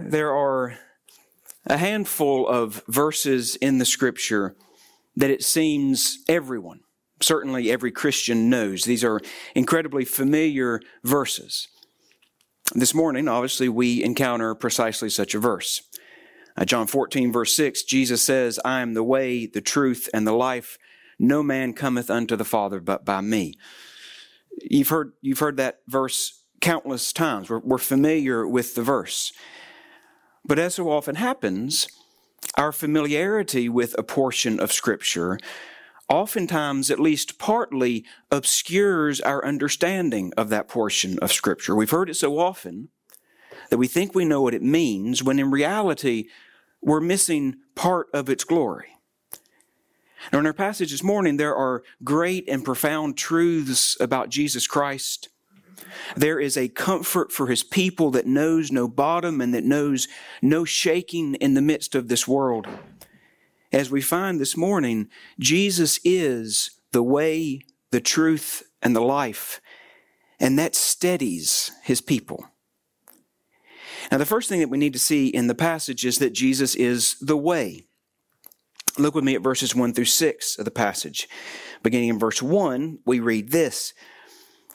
There are a handful of verses in the scripture that it seems everyone, certainly every Christian, knows. These are incredibly familiar verses. This morning, obviously, we encounter precisely such a verse. Uh, John 14, verse 6, Jesus says, I am the way, the truth, and the life. No man cometh unto the Father but by me. You've heard, you've heard that verse countless times. We're, we're familiar with the verse. But as so often happens, our familiarity with a portion of Scripture oftentimes, at least partly, obscures our understanding of that portion of Scripture. We've heard it so often that we think we know what it means, when in reality, we're missing part of its glory. Now, in our passage this morning, there are great and profound truths about Jesus Christ there is a comfort for his people that knows no bottom and that knows no shaking in the midst of this world. As we find this morning, Jesus is the way, the truth, and the life, and that steadies his people. Now, the first thing that we need to see in the passage is that Jesus is the way. Look with me at verses 1 through 6 of the passage. Beginning in verse 1, we read this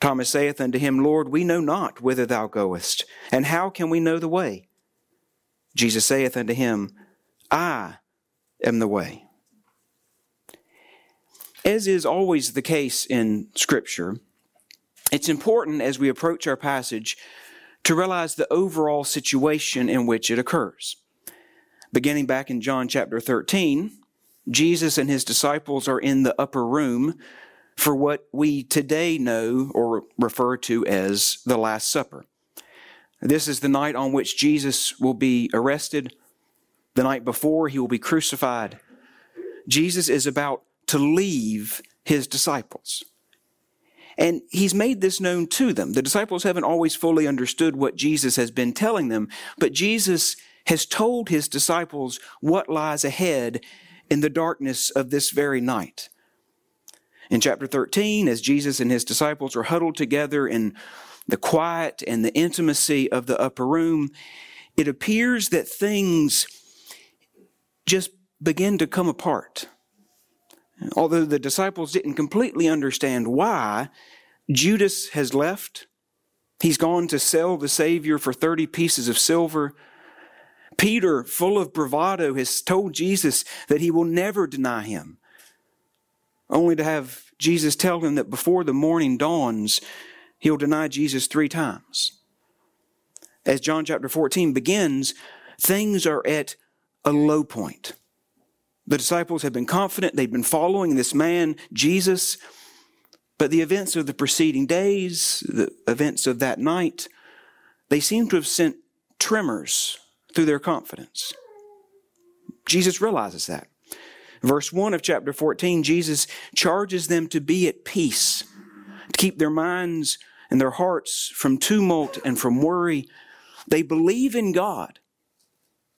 Thomas saith unto him, Lord, we know not whither thou goest, and how can we know the way? Jesus saith unto him, I am the way. As is always the case in Scripture, it's important as we approach our passage to realize the overall situation in which it occurs. Beginning back in John chapter 13, Jesus and his disciples are in the upper room for what we today know or refer to as the Last Supper. This is the night on which Jesus will be arrested, the night before he will be crucified. Jesus is about to leave his disciples. And he's made this known to them. The disciples haven't always fully understood what Jesus has been telling them, but Jesus has told his disciples what lies ahead in the darkness of this very night. In chapter 13, as Jesus and his disciples are huddled together in the quiet and the intimacy of the upper room, it appears that things just begin to come apart. Although the disciples didn't completely understand why, Judas has left. He's gone to sell the Savior for 30 pieces of silver. Peter, full of bravado, has told Jesus that he will never deny him only to have Jesus tell him that before the morning dawns, he'll deny Jesus three times. As John chapter 14 begins, things are at a low point. The disciples have been confident, they've been following this man, Jesus, but the events of the preceding days, the events of that night, they seem to have sent tremors through their confidence. Jesus realizes that. Verse 1 of chapter 14, Jesus charges them to be at peace, to keep their minds and their hearts from tumult and from worry. They believe in God.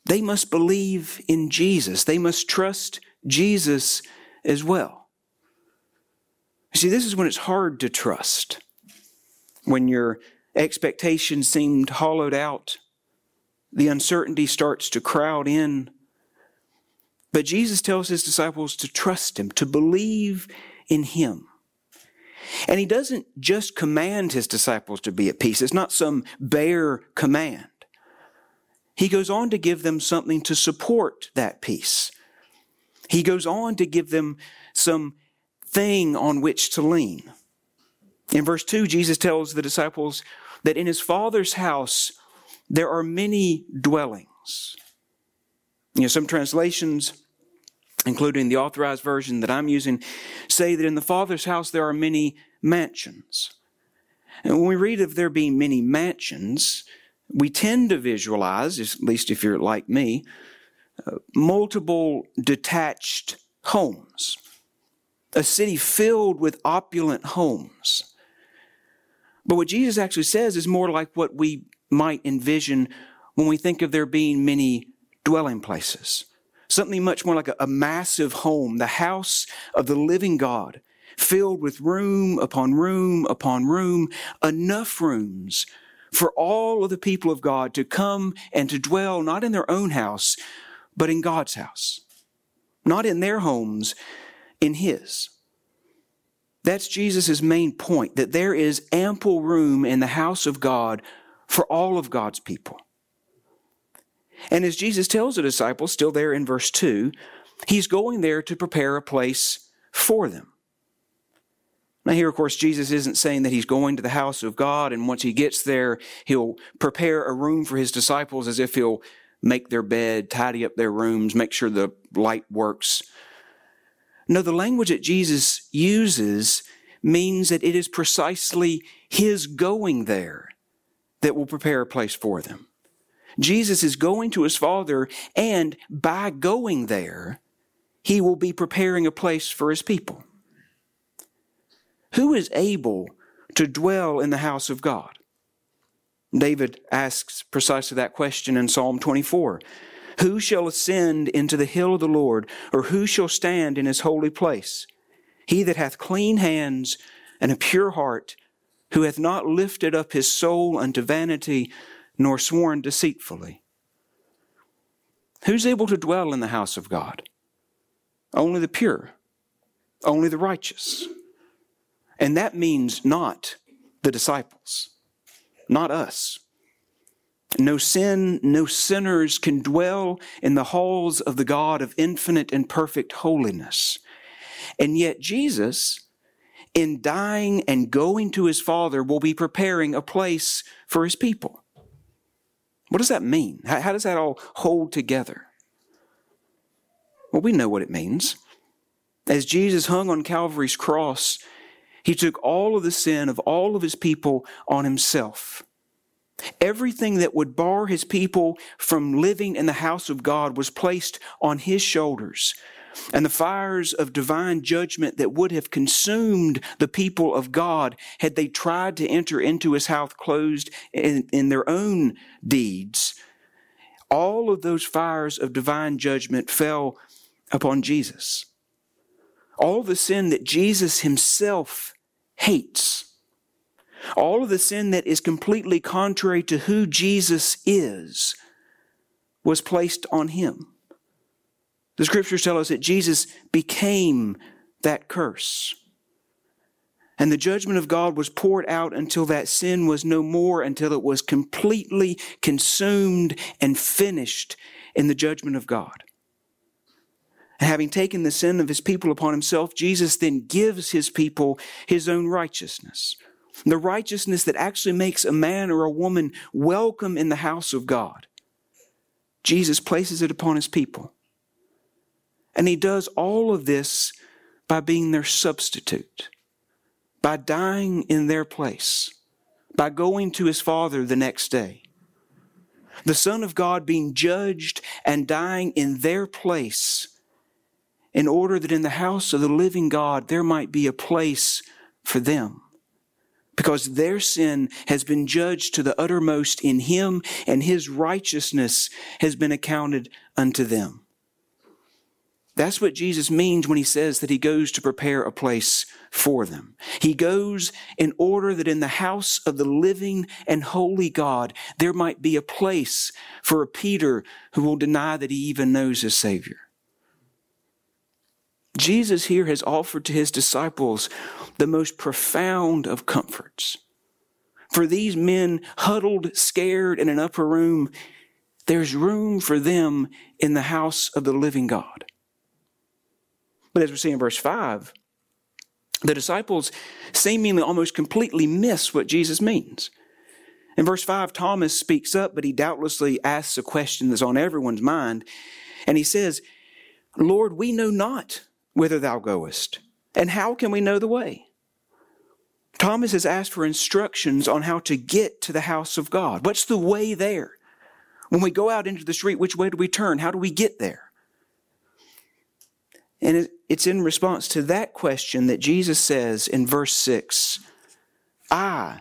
They must believe in Jesus. They must trust Jesus as well. See, this is when it's hard to trust. When your expectations seemed hollowed out, the uncertainty starts to crowd in, but Jesus tells his disciples to trust him, to believe in him. And he doesn't just command his disciples to be at peace. It's not some bare command. He goes on to give them something to support that peace. He goes on to give them some thing on which to lean. In verse 2, Jesus tells the disciples that in his Father's house there are many dwellings. You know, some translations including the authorized version that I'm using, say that in the Father's house there are many mansions. And when we read of there being many mansions, we tend to visualize, at least if you're like me, uh, multiple detached homes, a city filled with opulent homes. But what Jesus actually says is more like what we might envision when we think of there being many dwelling places. Something much more like a, a, massive home, the house of the living God, filled with room upon room upon room, enough rooms for all of the people of God to come and to dwell not in their own house, but in God's house. Not in their homes, in His. That's Jesus' main point, that there is ample room in the house of God for all of God's people. And as Jesus tells the disciples, still there in verse 2, he's going there to prepare a place for them. Now, here, of course, Jesus isn't saying that he's going to the house of God, and once he gets there, he'll prepare a room for his disciples as if he'll make their bed, tidy up their rooms, make sure the light works. No, the language that Jesus uses means that it is precisely his going there that will prepare a place for them. Jesus is going to his Father, and by going there, he will be preparing a place for his people. Who is able to dwell in the house of God? David asks precisely that question in Psalm 24. Who shall ascend into the hill of the Lord, or who shall stand in his holy place? He that hath clean hands and a pure heart, who hath not lifted up his soul unto vanity, nor sworn deceitfully. Who's able to dwell in the house of God? Only the pure, only the righteous. And that means not the disciples, not us. No sin, no sinners can dwell in the halls of the God of infinite and perfect holiness. And yet, Jesus, in dying and going to his Father, will be preparing a place for his people. What does that mean? How, how does that all hold together? Well, we know what it means. As Jesus hung on Calvary's cross, he took all of the sin of all of his people on himself. Everything that would bar his people from living in the house of God was placed on his shoulders. And the fires of divine judgment that would have consumed the people of God had they tried to enter into his house closed in, in their own deeds, all of those fires of divine judgment fell upon Jesus. All the sin that Jesus himself hates all of the sin that is completely contrary to who Jesus is was placed on him. The scriptures tell us that Jesus became that curse. And the judgment of God was poured out until that sin was no more, until it was completely consumed and finished in the judgment of God. And having taken the sin of his people upon himself, Jesus then gives his people his own righteousness the righteousness that actually makes a man or a woman welcome in the house of God. Jesus places it upon his people. And he does all of this by being their substitute, by dying in their place, by going to his Father the next day. The Son of God being judged and dying in their place in order that in the house of the living God there might be a place for them because their sin has been judged to the uttermost in him, and his righteousness has been accounted unto them. That's what Jesus means when he says that he goes to prepare a place for them. He goes in order that in the house of the living and holy God, there might be a place for a Peter who will deny that he even knows his Savior. Jesus here has offered to his disciples the most profound of comforts. For these men huddled, scared in an upper room, there's room for them in the house of the living God. But as we see in verse 5, the disciples seemingly almost completely miss what Jesus means. In verse 5, Thomas speaks up, but he doubtlessly asks a question that's on everyone's mind. And he says, Lord, we know not whither thou goest, and how can we know the way? Thomas has asked for instructions on how to get to the house of God. What's the way there? When we go out into the street, which way do we turn? How do we get there? And it's in response to that question that Jesus says in verse 6 I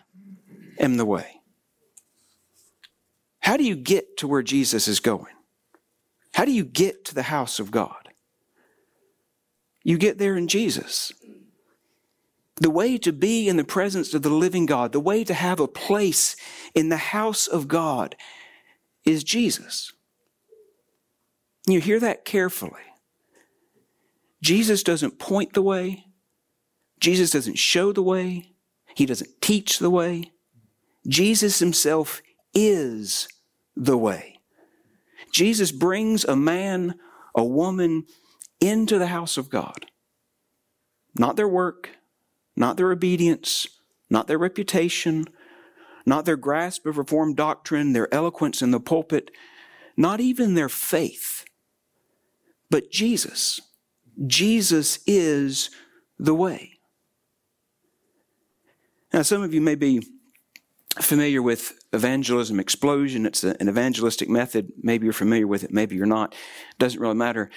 am the way. How do you get to where Jesus is going? How do you get to the house of God? You get there in Jesus. The way to be in the presence of the living God, the way to have a place in the house of God is Jesus. You hear that carefully. Jesus doesn't point the way. Jesus doesn't show the way. He doesn't teach the way. Jesus himself is the way. Jesus brings a man, a woman into the house of God. Not their work, not their obedience, not their reputation, not their grasp of Reformed doctrine, their eloquence in the pulpit, not even their faith, but Jesus. Jesus is the way. Now, some of you may be familiar with evangelism explosion. It's an evangelistic method. Maybe you're familiar with it, maybe you're not. It doesn't really matter.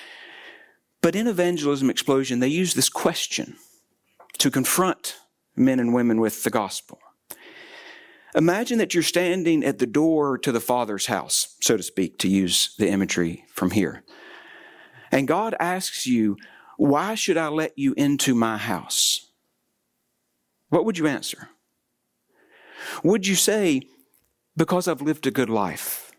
But in evangelism explosion, they use this question to confront men and women with the gospel. Imagine that you're standing at the door to the Father's house, so to speak, to use the imagery from here. And God asks you, Why should I let you into my house? What would you answer? Would you say, Because I've lived a good life?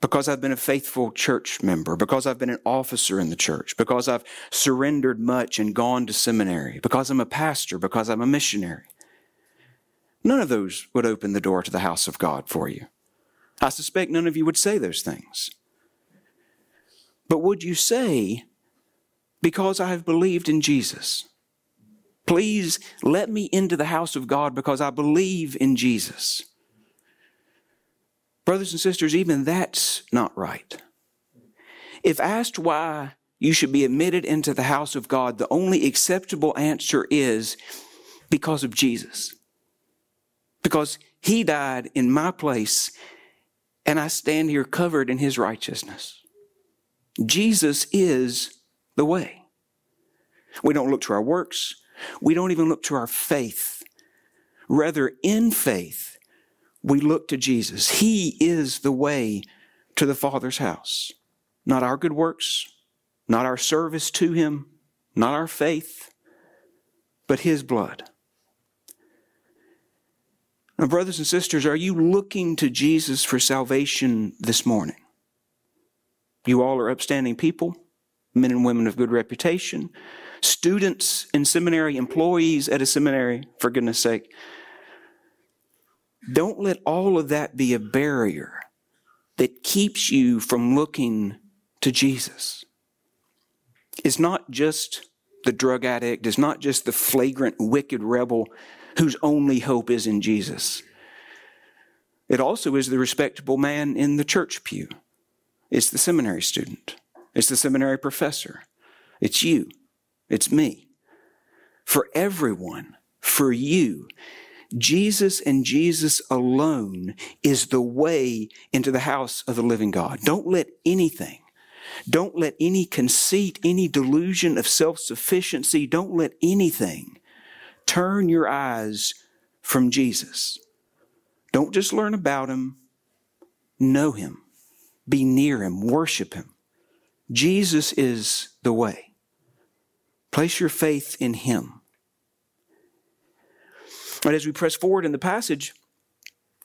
Because I've been a faithful church member, because I've been an officer in the church, because I've surrendered much and gone to seminary, because I'm a pastor, because I'm a missionary. None of those would open the door to the house of God for you. I suspect none of you would say those things. But would you say, because I have believed in Jesus, please let me into the house of God because I believe in Jesus? Brothers and sisters, even that's not right. If asked why you should be admitted into the house of God, the only acceptable answer is because of Jesus. Because he died in my place and I stand here covered in his righteousness. Jesus is the way. We don't look to our works. We don't even look to our faith. Rather, in faith, we look to Jesus. He is the way to the Father's house. Not our good works, not our service to Him, not our faith, but His blood. Now, brothers and sisters, are you looking to Jesus for salvation this morning? You all are upstanding people, men and women of good reputation, students in seminary, employees at a seminary, for goodness sake. Don't let all of that be a barrier that keeps you from looking to Jesus. It's not just the drug addict, it's not just the flagrant, wicked rebel whose only hope is in Jesus. It also is the respectable man in the church pew it's the seminary student. It's the seminary professor. It's you. It's me. For everyone, for you, Jesus and Jesus alone is the way into the house of the living God. Don't let anything, don't let any conceit, any delusion of self sufficiency, don't let anything turn your eyes from Jesus. Don't just learn about him, know him be near him, worship him. Jesus is the way. Place your faith in him. And as we press forward in the passage,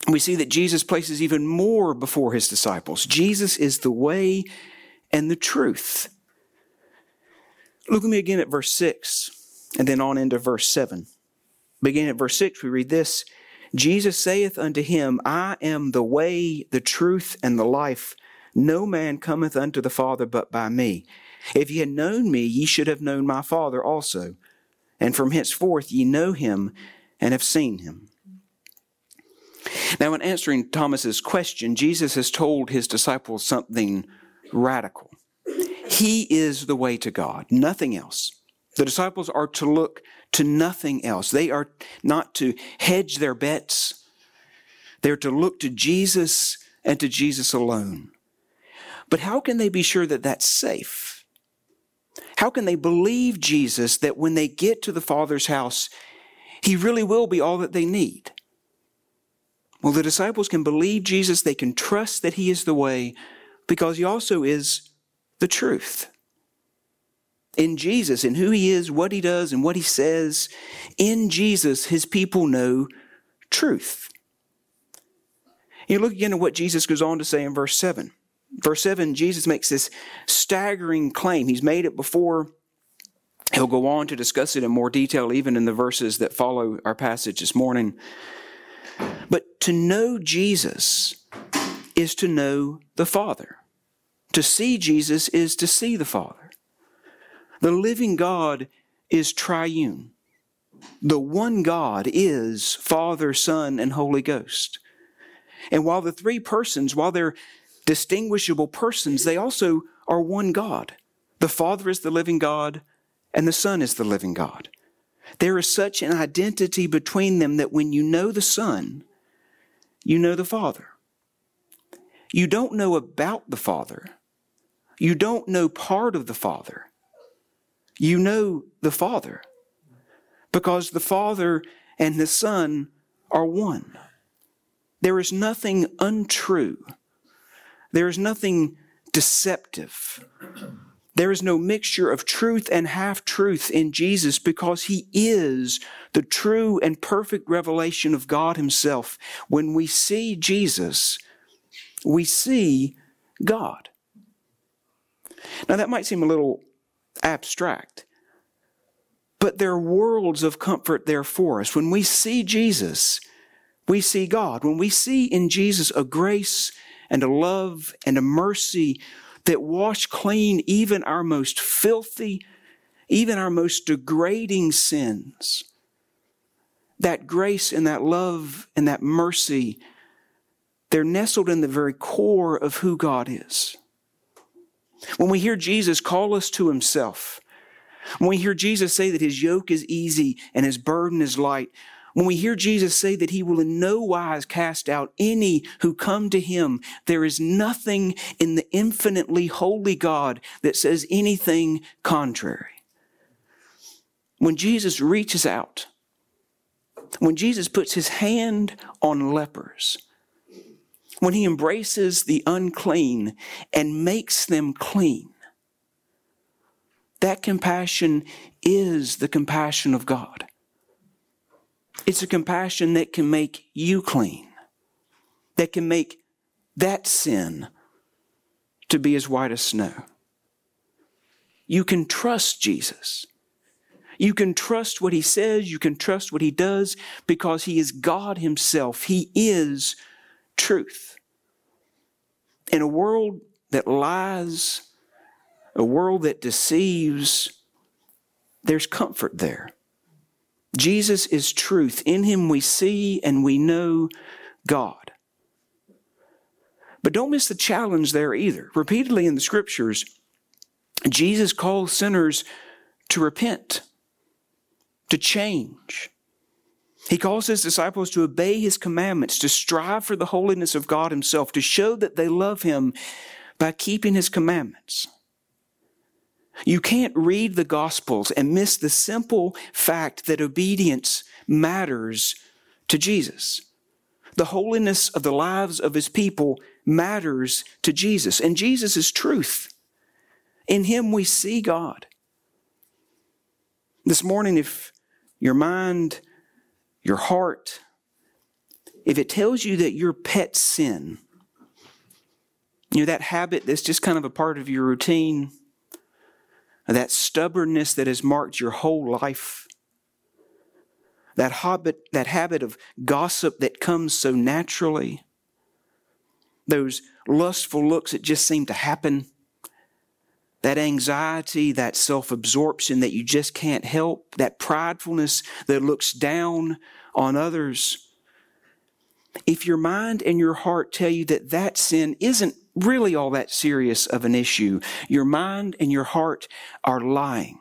we see that Jesus places even more before his disciples. Jesus is the way and the truth. Look at me again at verse 6 and then on into verse 7. Beginning at verse 6, we read this Jesus saith unto him, I am the way, the truth, and the life. No man cometh unto the Father but by me. If ye had known me, ye should have known my Father also. And from henceforth ye know him and have seen him. Now, in answering Thomas's question, Jesus has told his disciples something radical. He is the way to God, nothing else. The disciples are to look to nothing else. They are not to hedge their bets. They're to look to Jesus and to Jesus alone. But how can they be sure that that's safe? How can they believe Jesus that when they get to the Father's house, He really will be all that they need? Well, the disciples can believe Jesus, they can trust that He is the way, because He also is the truth. In Jesus, in who He is, what He does, and what He says, in Jesus, His people know truth. You look again at what Jesus goes on to say in verse 7. Verse 7, Jesus makes this staggering claim. He's made it before. He'll go on to discuss it in more detail, even in the verses that follow our passage this morning. But to know Jesus is to know the Father. To see Jesus is to see the Father. The living God is triune. The one God is Father, Son, and Holy Ghost. And while the three persons, while they're distinguishable persons, they also are one God. The Father is the living God, and the Son is the living God. There is such an identity between them that when you know the Son, you know the Father. You don't know about the Father. You don't know part of the Father. You know the Father because the Father and the Son are one. There is nothing untrue. There is nothing deceptive. There is no mixture of truth and half truth in Jesus because he is the true and perfect revelation of God himself. When we see Jesus, we see God. Now that might seem a little abstract, but there are worlds of comfort there for us. When we see Jesus, we see God. When we see in Jesus a grace and a love and a mercy that wash clean even our most filthy, even our most degrading sins, that grace and that love and that mercy, they're nestled in the very core of who God is. When we hear Jesus call us to himself, when we hear Jesus say that his yoke is easy and his burden is light, when we hear Jesus say that he will in no wise cast out any who come to him, there is nothing in the infinitely holy God that says anything contrary. When Jesus reaches out, when Jesus puts his hand on lepers, when he embraces the unclean and makes them clean, that compassion is the compassion of God. It's a compassion that can make you clean, that can make that sin to be as white as snow. You can trust Jesus. You can trust what he says. You can trust what he does because he is God himself. He is truth. In a world that lies, a world that deceives, there's comfort there. Jesus is truth. In him we see and we know God. But don't miss the challenge there either. Repeatedly in the scriptures, Jesus calls sinners to repent, to change. He calls his disciples to obey his commandments, to strive for the holiness of God himself, to show that they love him by keeping his commandments. You can't read the Gospels and miss the simple fact that obedience matters to Jesus. The holiness of the lives of his people matters to Jesus, and Jesus is truth. In him we see God. This morning, if your mind, your heart, if it tells you that your pet sin, you know, that habit that's just kind of a part of your routine, that stubbornness that has marked your whole life, that habit, that habit of gossip that comes so naturally, those lustful looks that just seem to happen, that anxiety, that self absorption that you just can't help, that pridefulness that looks down on others. If your mind and your heart tell you that that sin isn't really all that serious of an issue. Your mind and your heart are lying.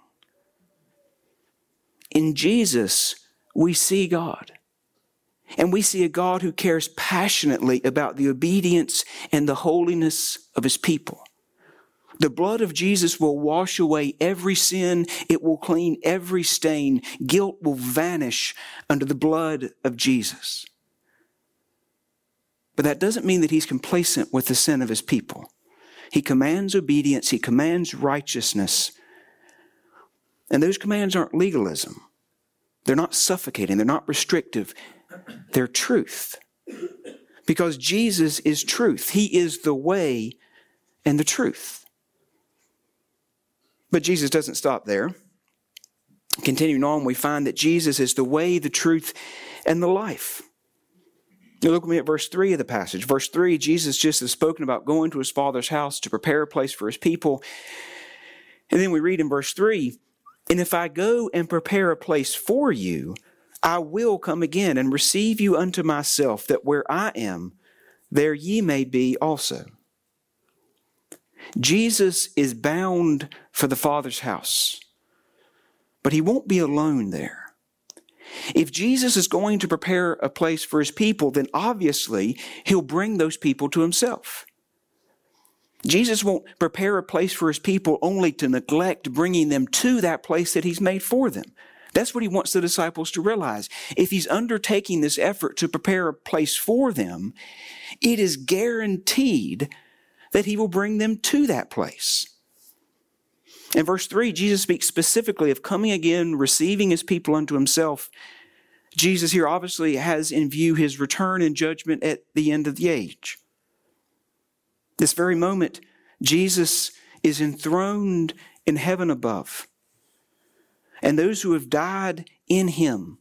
In Jesus, we see God. And we see a God who cares passionately about the obedience and the holiness of his people. The blood of Jesus will wash away every sin. It will clean every stain. Guilt will vanish under the blood of Jesus. But that doesn't mean that he's complacent with the sin of his people. He commands obedience. He commands righteousness. And those commands aren't legalism. They're not suffocating. They're not restrictive. They're truth. Because Jesus is truth. He is the way and the truth. But Jesus doesn't stop there. Continuing on, we find that Jesus is the way, the truth, and the life. You look with me at verse 3 of the passage. Verse 3, Jesus just has spoken about going to his Father's house to prepare a place for his people. And then we read in verse 3 And if I go and prepare a place for you, I will come again and receive you unto myself, that where I am, there ye may be also. Jesus is bound for the Father's house, but he won't be alone there. If Jesus is going to prepare a place for his people, then obviously he'll bring those people to himself. Jesus won't prepare a place for his people only to neglect bringing them to that place that he's made for them. That's what he wants the disciples to realize. If he's undertaking this effort to prepare a place for them, it is guaranteed that he will bring them to that place. In verse 3, Jesus speaks specifically of coming again, receiving his people unto himself. Jesus here obviously has in view his return and judgment at the end of the age. This very moment, Jesus is enthroned in heaven above. And those who have died in him,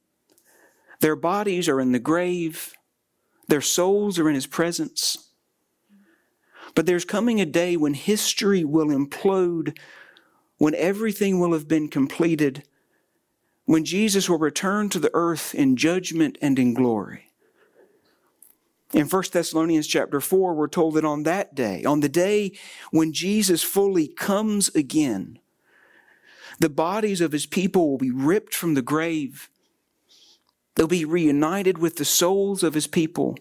their bodies are in the grave, their souls are in his presence. But there's coming a day when history will implode, when everything will have been completed, when Jesus will return to the earth in judgment and in glory. In 1 Thessalonians chapter 4, we're told that on that day, on the day when Jesus fully comes again, the bodies of his people will be ripped from the grave. They'll be reunited with the souls of his people.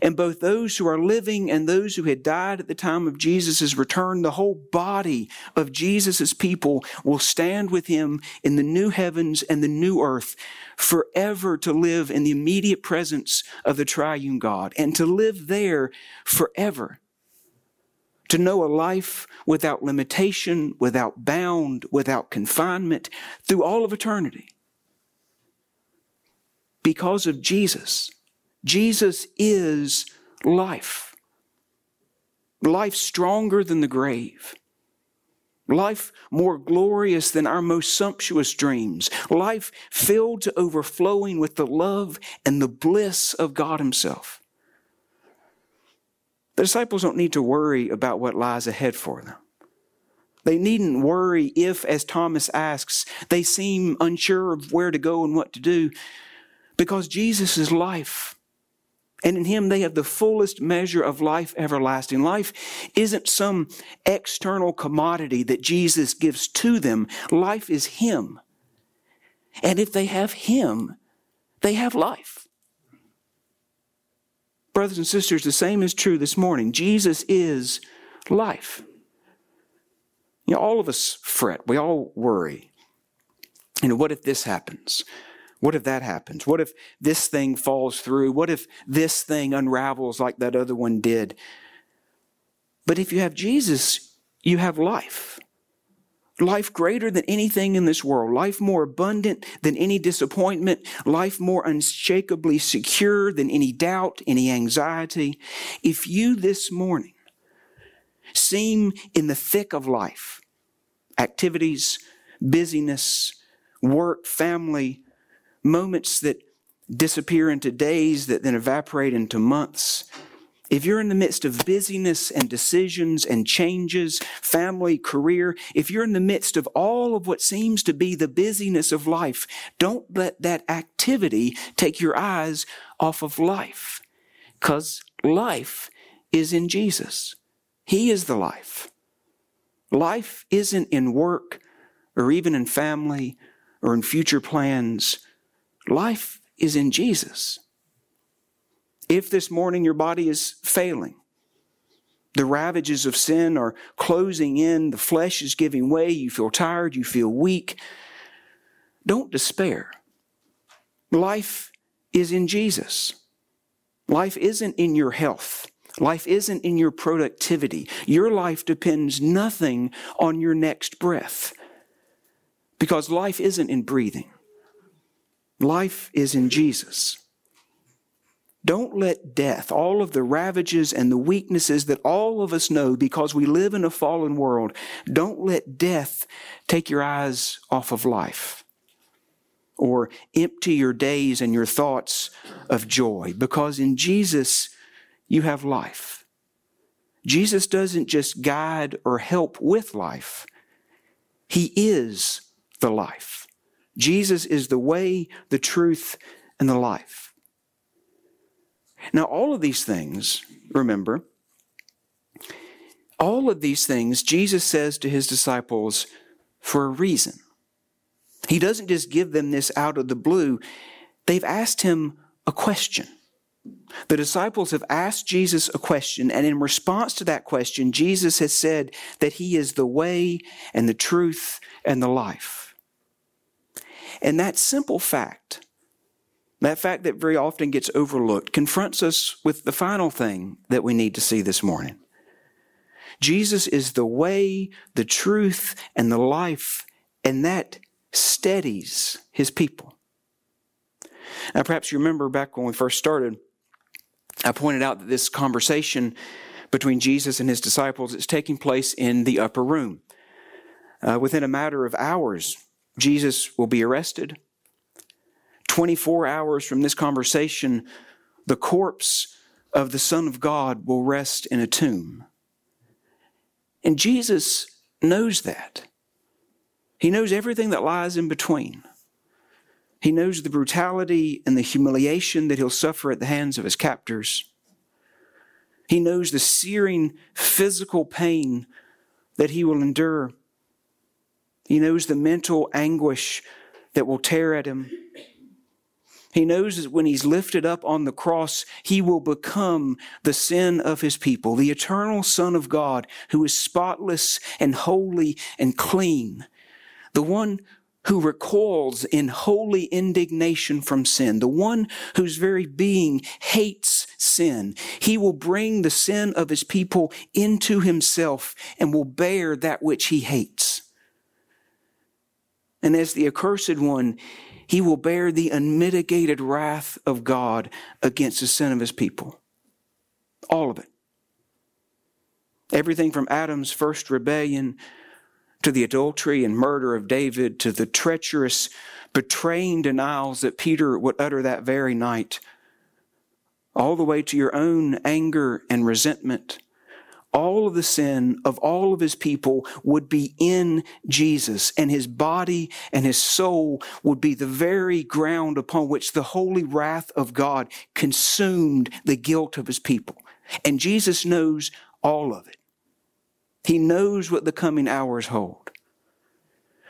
And both those who are living and those who had died at the time of Jesus' return, the whole body of Jesus' people will stand with him in the new heavens and the new earth forever to live in the immediate presence of the triune God and to live there forever. To know a life without limitation, without bound, without confinement through all of eternity. Because of Jesus Jesus is life. Life stronger than the grave. Life more glorious than our most sumptuous dreams. Life filled to overflowing with the love and the bliss of God Himself. The disciples don't need to worry about what lies ahead for them. They needn't worry if, as Thomas asks, they seem unsure of where to go and what to do, because Jesus is life. And in him, they have the fullest measure of life everlasting. Life isn't some external commodity that Jesus gives to them. Life is him. And if they have him, they have life. Brothers and sisters, the same is true this morning. Jesus is life. You know, all of us fret. We all worry. You know, what if this happens? What if that happens? What if this thing falls through? What if this thing unravels like that other one did? But if you have Jesus, you have life. Life greater than anything in this world, life more abundant than any disappointment, life more unshakably secure than any doubt, any anxiety. If you this morning seem in the thick of life, activities, busyness, work, family, moments that disappear into days that then evaporate into months. If you're in the midst of busyness and decisions and changes, family, career, if you're in the midst of all of what seems to be the busyness of life, don't let that activity take your eyes off of life. Because life is in Jesus. He is the life. Life isn't in work or even in family or in future plans Life is in Jesus. If this morning your body is failing, The ravages of sin are closing in. The flesh is giving way. You feel tired. You feel weak. Don't despair. Life is in Jesus. Life isn't in your health. Life isn't in your productivity. Your life depends nothing on your next breath because life isn't in breathing. Life is in Jesus. Don't let death, all of the ravages and the weaknesses that all of us know because we live in a fallen world, don't let death take your eyes off of life or empty your days and your thoughts of joy because in Jesus you have life. Jesus doesn't just guide or help with life. He is the life. Jesus is the way, the truth, and the life. Now, all of these things, remember, all of these things Jesus says to his disciples for a reason. He doesn't just give them this out of the blue, they've asked him a question. The disciples have asked Jesus a question, and in response to that question, Jesus has said that He is the way and the truth and the life. And that simple fact that fact that very often gets overlooked confronts us with the final thing that we need to see this morning. Jesus is the way, the truth, and the life, and that steadies his people. Now, perhaps you remember back when we first started, I pointed out that this conversation between Jesus and his disciples is taking place in the upper room. Uh, within a matter of hours, Jesus will be arrested, 24 hours from this conversation, the corpse of the Son of God will rest in a tomb. And Jesus knows that. He knows everything that lies in between. He knows the brutality and the humiliation that he'll suffer at the hands of his captors. He knows the searing physical pain that he will endure. He knows the mental anguish that will tear at him. He knows that when he's lifted up on the cross, he will become the sin of his people, the eternal Son of God who is spotless and holy and clean, the one who recoils in holy indignation from sin, the one whose very being hates sin. He will bring the sin of his people into himself and will bear that which he hates. And as the accursed one, he will bear the unmitigated wrath of God against the sin of his people. All of it. Everything from Adam's first rebellion to the adultery and murder of David to the treacherous, betraying denials that Peter would utter that very night, all the way to your own anger and resentment all of the sin of all of his people would be in Jesus, and his body and his soul would be the very ground upon which the holy wrath of God consumed the guilt of his people. And Jesus knows all of it. He knows what the coming hours hold.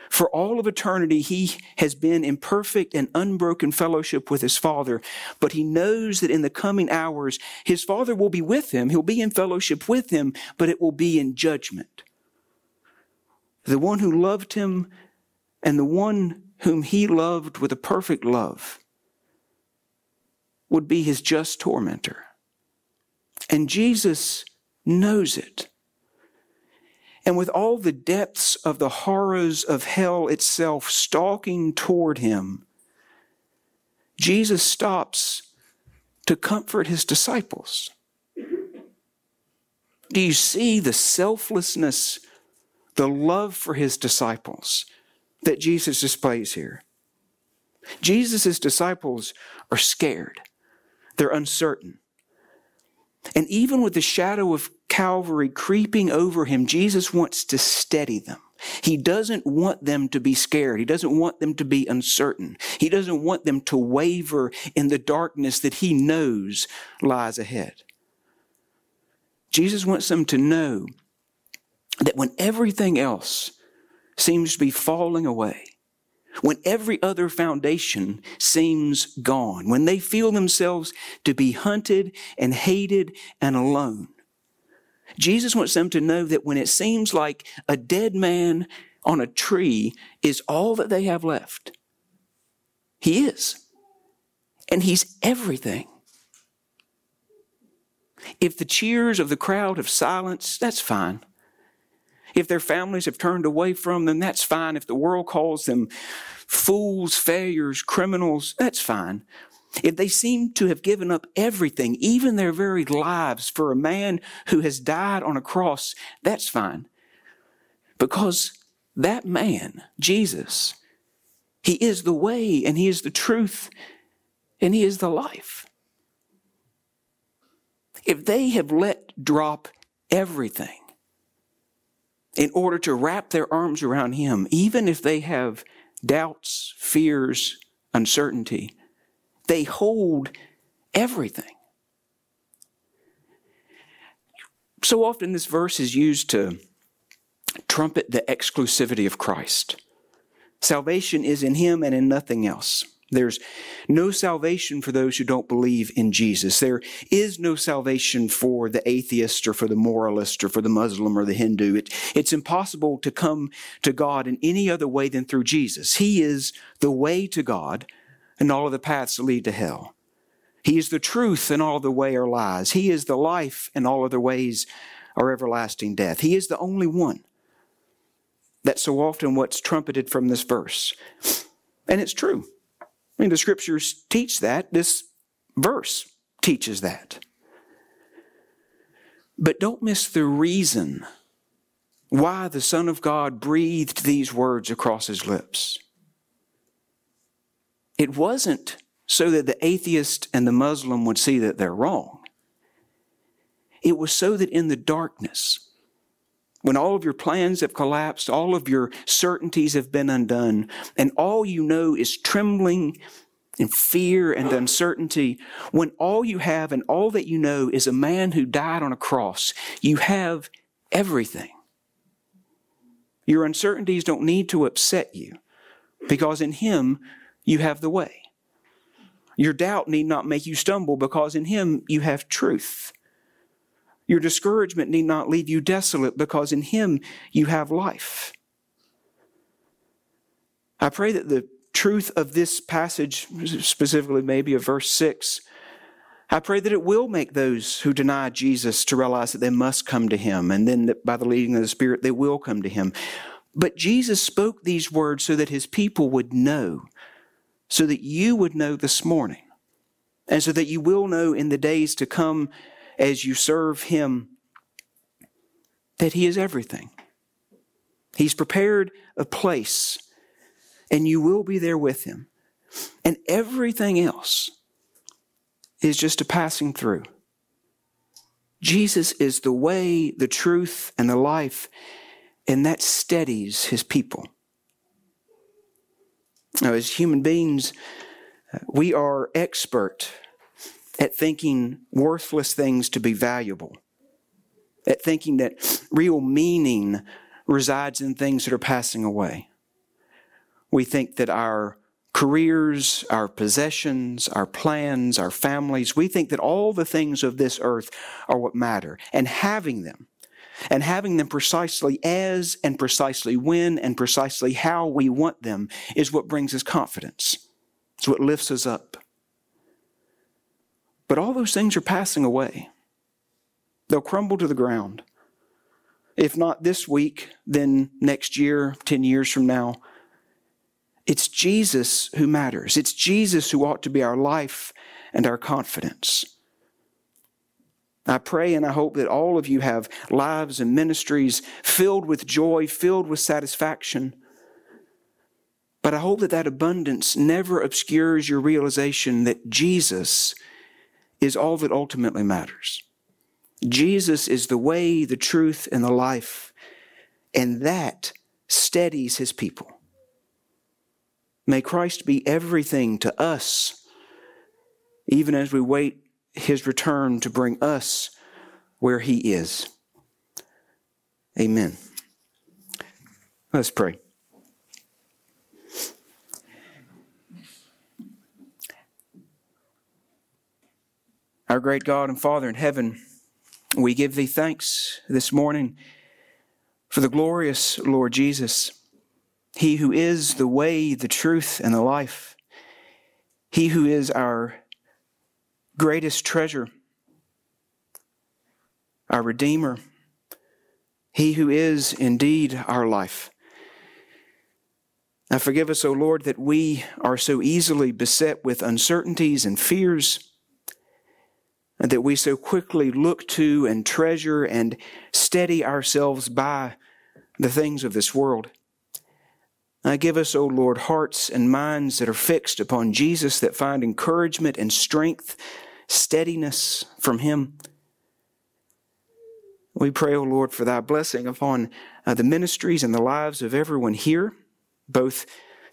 For all of eternity, he has been in perfect and unbroken fellowship with his Father, but he knows that in the coming hours, his Father will be with him. He'll be in fellowship with him, but it will be in judgment. The one who loved him and the one whom he loved with a perfect love would be his just tormentor. And Jesus knows it and with all the depths of the horrors of hell itself stalking toward him, Jesus stops to comfort his disciples. Do you see the selflessness, the love for his disciples that Jesus displays here? Jesus' disciples are scared, they're uncertain. And even with the shadow of Calvary creeping over him, Jesus wants to steady them. He doesn't want them to be scared. He doesn't want them to be uncertain. He doesn't want them to waver in the darkness that he knows lies ahead. Jesus wants them to know that when everything else seems to be falling away, when every other foundation seems gone, when they feel themselves to be hunted and hated and alone, Jesus wants them to know that when it seems like a dead man on a tree is all that they have left, He is. And He's everything. If the cheers of the crowd have silenced, that's fine. If their families have turned away from them, that's fine. If the world calls them fools, failures, criminals, that's fine. If they seem to have given up everything, even their very lives, for a man who has died on a cross, that's fine. Because that man, Jesus, he is the way and he is the truth and he is the life. If they have let drop everything in order to wrap their arms around him, even if they have doubts, fears, uncertainty, they hold everything. So often, this verse is used to trumpet the exclusivity of Christ. Salvation is in Him and in nothing else. There's no salvation for those who don't believe in Jesus. There is no salvation for the atheist or for the moralist or for the Muslim or the Hindu. It, it's impossible to come to God in any other way than through Jesus. He is the way to God and all of the paths lead to hell. He is the truth and all the way are lies. He is the life and all other ways are everlasting death. He is the only one. That's so often what's trumpeted from this verse. And it's true. I mean, the scriptures teach that. This verse teaches that. But don't miss the reason why the Son of God breathed these words across his lips. It wasn't so that the atheist and the Muslim would see that they're wrong. It was so that in the darkness, when all of your plans have collapsed, all of your certainties have been undone, and all you know is trembling and fear and uncertainty, when all you have and all that you know is a man who died on a cross, you have everything. Your uncertainties don't need to upset you because in Him you have the way. Your doubt need not make you stumble because in Him you have truth. Your discouragement need not leave you desolate because in Him you have life. I pray that the truth of this passage, specifically maybe of verse 6, I pray that it will make those who deny Jesus to realize that they must come to Him, and then that by the leading of the Spirit, they will come to Him. But Jesus spoke these words so that His people would know so that you would know this morning, and so that you will know in the days to come as you serve Him that He is everything. He's prepared a place, and you will be there with Him. And everything else is just a passing through. Jesus is the way, the truth, and the life, and that steadies His people. Now, as human beings, we are expert at thinking worthless things to be valuable, at thinking that real meaning resides in things that are passing away. We think that our careers, our possessions, our plans, our families, we think that all the things of this earth are what matter. And having them and having them precisely as and precisely when and precisely how we want them is what brings us confidence. It's what lifts us up. But all those things are passing away. They'll crumble to the ground. If not this week, then next year, 10 years from now. It's Jesus who matters. It's Jesus who ought to be our life and our confidence. I pray and I hope that all of you have lives and ministries filled with joy, filled with satisfaction. But I hope that that abundance never obscures your realization that Jesus is all that ultimately matters. Jesus is the way, the truth, and the life, and that steadies his people. May Christ be everything to us, even as we wait his return to bring us where he is. Amen. Let's pray. Our great God and Father in heaven, We give thee thanks this morning for the glorious Lord Jesus, he who is the way, the truth, and the life, he who is our greatest treasure, our Redeemer, he who is indeed our life. Now forgive us, O Lord, that we are so easily beset with uncertainties and fears that we so quickly look to and treasure and steady ourselves by the things of this world. I give us, O Lord, hearts and minds that are fixed upon Jesus, that find encouragement and strength, steadiness from Him. We pray, O Lord, for thy blessing upon uh, the ministries and the lives of everyone here, both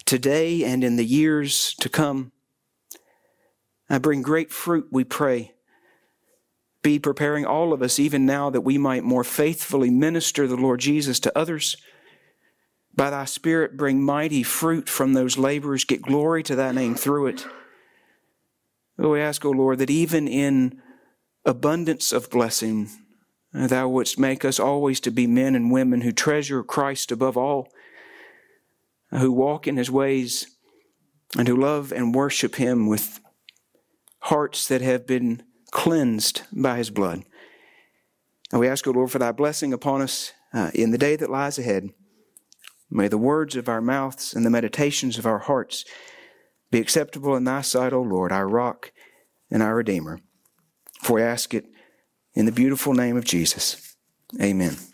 today and in the years to come. I bring great fruit, we pray, be preparing all of us even now that we might more faithfully minister the Lord Jesus to others. By thy Spirit, bring mighty fruit from those labors. Get glory to thy name through it. We ask, O Lord, that even in abundance of blessing, thou wouldst make us always to be men and women who treasure Christ above all, who walk in his ways, and who love and worship him with hearts that have been cleansed by his blood. And we ask, O Lord, for thy blessing upon us uh, in the day that lies ahead. May the words of our mouths and the meditations of our hearts be acceptable in thy sight, O Lord, our rock and our Redeemer. For we ask it in the beautiful name of Jesus. Amen.